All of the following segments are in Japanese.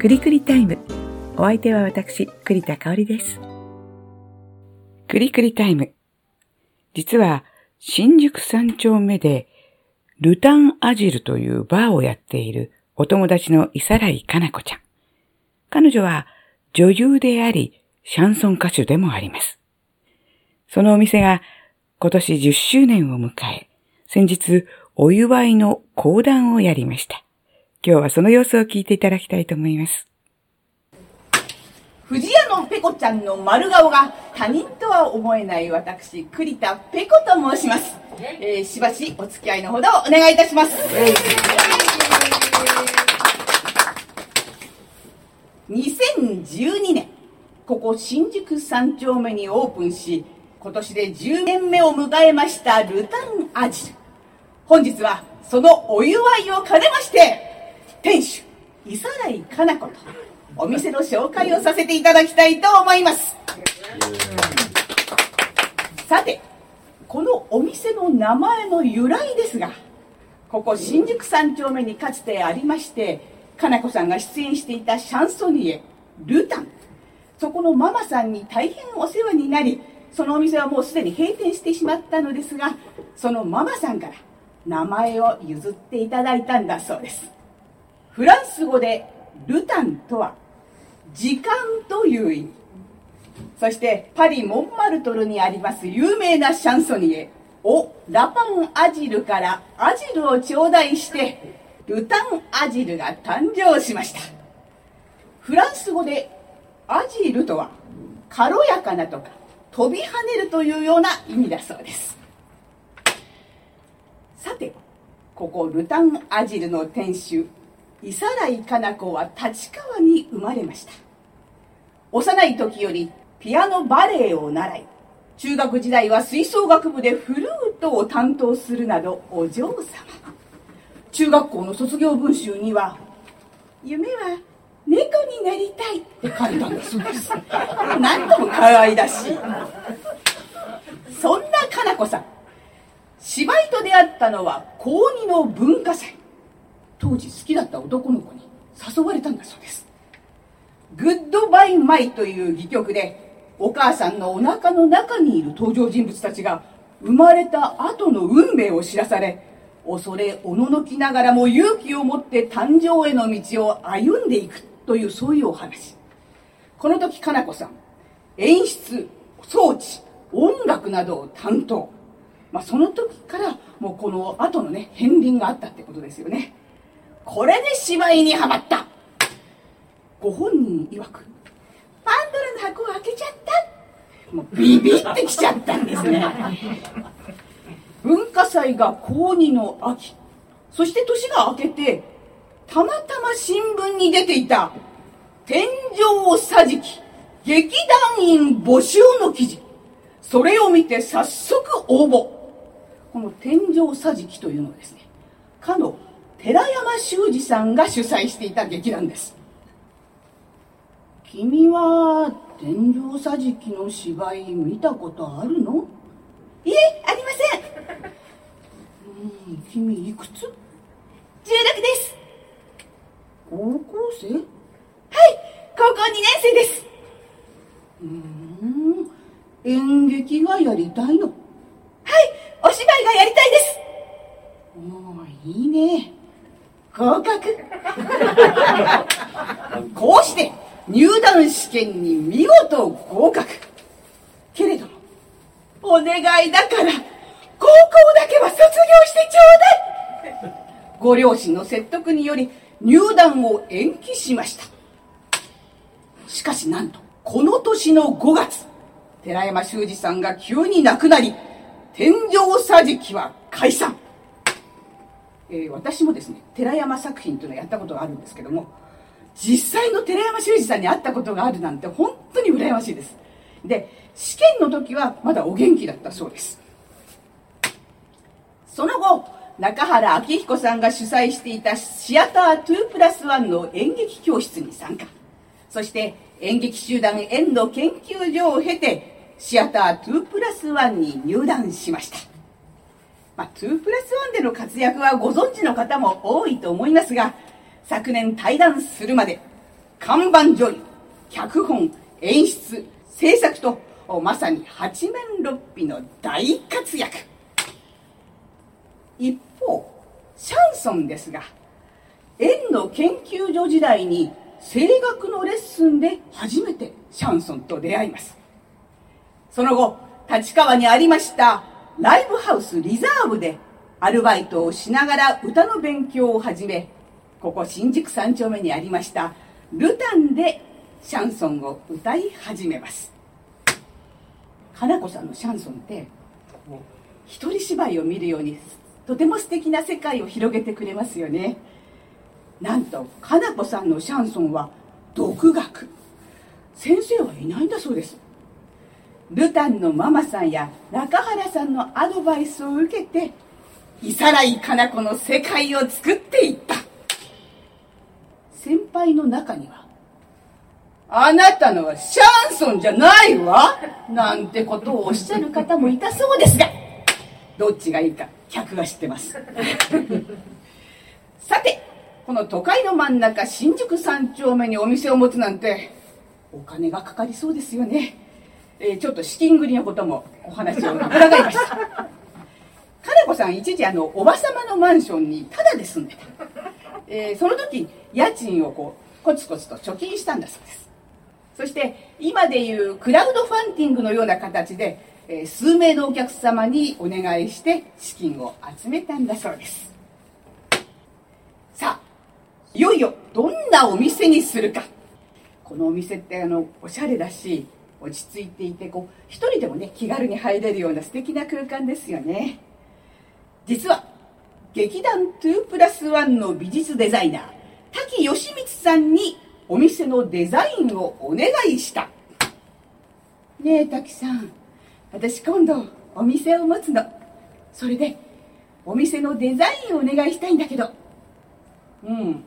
くりくりタイム。お相手は私、栗田香織です。くりくりタイム。実は、新宿三丁目で、ルタンアジルというバーをやっているお友達の伊皿井かな子ちゃん。彼女は女優であり、シャンソン歌手でもあります。そのお店が今年10周年を迎え、先日お祝いの講談をやりました。今日はその様子を聞いていただきたいと思います。藤屋のペコちゃんの丸顔が他人とは思えない私、栗田ペコと申します。え？ーしばしお付き合いのほどお願いいたします。2012年、ここ新宿三丁目にオープンし、今年で10年目を迎えましたルタンアジル。本日はそのお祝いを兼ねまして、店主、伊皿井かな子とお店の紹介をさせていただきたいと思います。さて、このお店の名前の由来ですが、ここ新宿三丁目にかつてありまして、かなこさんが出演していたシャンソニエ、ルタン。そこのママさんに大変お世話になり、そのお店はもうすでに閉店してしまったのですが、そのママさんから名前を譲っていただいたんだそうです。フランス語でルタンとは時間という意味。そしてパリ・モンマルトルにあります有名なシャンソニエ、オ・ラパン・アジルからアジルを頂戴して、ルタン・アジルが誕生しました。フランス語でアジルとは軽やかなとか飛び跳ねるというような意味だそうです。さて、ここルタン・アジルの店主、伊皿井かな子は立川に生まれました。幼い時よりピアノバレエを習い、中学時代は吹奏楽部でフルートを担当するなどお嬢様。中学校の卒業文集には、夢は猫になりたいって書いたんだそうです。なんとも可愛らしい。そんなかな子さん、芝居と出会ったのは高2の文化祭。当時好きだった男の子に誘われたんだそうです。グッドバイマイという戯曲で、お母さんのお腹の中にいる登場人物たちが生まれた後の運命を知らされ、恐れおののきながらも勇気を持って誕生への道を歩んでいくというそういうお話。この時、かな子さん、演出、装置、音楽などを担当。まあ、その時からもうこの後のね、片鱗があったってことですよね。これで芝居にはまった。ご本人曰く、パンドラの箱を開けちゃった。もうビビってきちゃったんですね。文化祭が高2の秋。そして年が明けて、たまたま新聞に出ていた、天井桟敷、劇団員募集の記事。それを見て早速応募。この天井桟敷というのはですね、かの寺山修司さんが主催していた劇団です。君は天井桟敷の芝居見たことあるの？いえ、ありません。うん、君いくつ ?16 です。高校生？はい、高校2年生です。うーん、演劇がやりたいの？はい、お芝居がやりたいです。おーいいね。合格。こうして入団試験に見事合格。けれど、お願いだから、高校だけは卒業してちょうだい。ご両親の説得により入団を延期しました。しかしなんと、この年の5月、寺山修司さんが急に亡くなり、天井桟敷は解散。えー私もですね、寺山作品というのをやったことがあるんですけども、実際の寺山修司さんに会ったことがあるなんて本当に羨ましいです。で、試験の時はまだお元気だったそうです。その後、中原明彦さんが主催していたシアター2プラス1の演劇教室に参加。そして演劇集団遠藤研究所を経て、シアター2プラス1に入団しました。まあ、2プラス1での活躍はご存知の方も多いと思いますが、昨年退団するまで、看板女優、脚本、演出、制作と、まさに八面六臂の大活躍。一方、シャンソンですが、園の研究所時代に声楽のレッスンで初めてシャンソンと出会います。その後、立川にありましたライブハウスリザーブでアルバイトをしながら歌の勉強を始め、ここ新宿三丁目にありましたルタンでシャンソンを歌い始めます。花子さんのシャンソンって一人芝居を見るようにとても素敵な世界を広げてくれますよね。なんとかな子さんのシャンソンは独学。先生はいないんだそうです。ルタンのママさんや中原さんのアドバイスを受けて伊皿井かな子の世界を作っていった。先輩の中にはあなたのはシャンソンじゃないわなんてことをおっしゃる方もいたそうですがどっちがいいか客が知ってます。さてこの都会の真ん中新宿三丁目にお店を持つなんてお金がかかりそうですよね、えー、ちょっと資金繰りのこともお話を伺いました金子さん一時あのおばさまのマンションにタダで住んでた、えー、その時家賃をこうコツコツと貯金したんだそうです。そして今でいうクラウドファンディングのような形でえ数名のお客様にお願いして資金を集めたんだそうです。さあいよいよどんなお店にするか。このお店ってあのおしゃれだし落ち着いていてこう一人でもね気軽に入れるような素敵な空間ですよね。実は劇団2プラス1の美術デザイナー滝義光さんにお店のデザインをお願いした。ねえ滝さん。私今度お店を持つの。それでお店のデザインをお願いしたいんだけど。うん。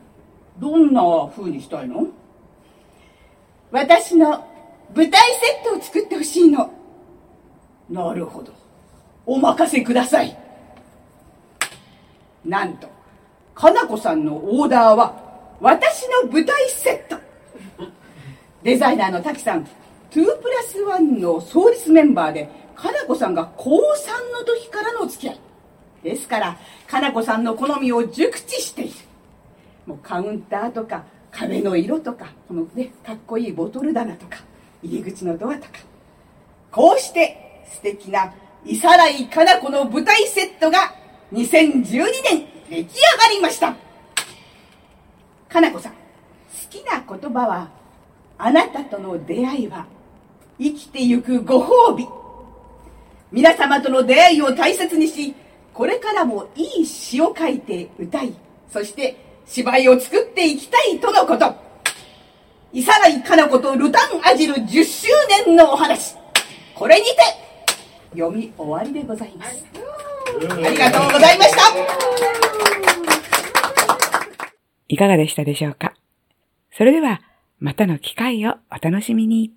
どんな風にしたいの私の？舞台セットを作ってほしいの。なるほど。お任せください。なんとかなこさんのオーダーは私の舞台セット。デザイナーの滝さん2プラス1の創立メンバーで、かなこさんが高3の時からのお付き合い。ですから、かなこさんの好みを熟知している。もうカウンターとか、壁の色とか、このね、かっこいいボトル棚とか、入り口のドアとか。こうして素敵な伊皿井かな子の舞台セットが2012年出来上がりました。かなこさん、好きな言葉は、あなたとの出会いは生きてゆくご褒美。皆様との出会いを大切にし、これからもいい詩を書いて歌い、そして芝居を作っていきたいとのこと。伊皿井かな子とルタンアジル10周年のお話。これにて、読み終わりでございます。ありがとうございました。いかがでしたでしょうか？それでは、またの機会をお楽しみに。